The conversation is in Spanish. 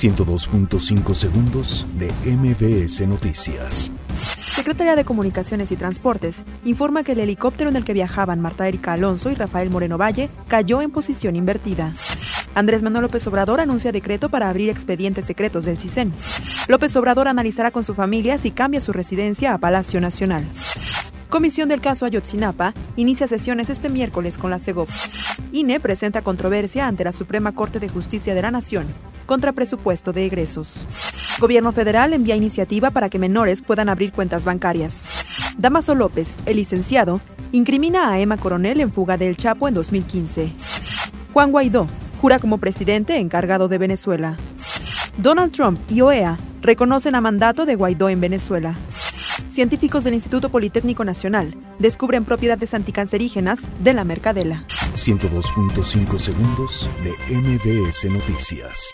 102.5 segundos de MBS Noticias. Secretaría de Comunicaciones y Transportes informa que el helicóptero en el que viajaban Marta Erika Alonso y Rafael Moreno Valle cayó en posición invertida. Andrés Manuel López Obrador anuncia decreto para abrir expedientes secretos del CISEN. López Obrador analizará con su familia si cambia su residencia a Palacio Nacional. Comisión del caso Ayotzinapa inicia sesiones este miércoles con la CEGOP. INE presenta controversia ante la Suprema Corte de Justicia de la Nación contra presupuesto de egresos. Gobierno federal envía iniciativa para que menores puedan abrir cuentas bancarias. Damaso López, el licenciado, incrimina a Emma Coronel en fuga del Chapo en 2015. Juan Guaidó jura como presidente encargado de Venezuela. Donald Trump y OEA reconocen a mandato de Guaidó en Venezuela. Científicos del Instituto Politécnico Nacional descubren propiedades anticancerígenas de la mercadela. 102.5 segundos de MBS Noticias.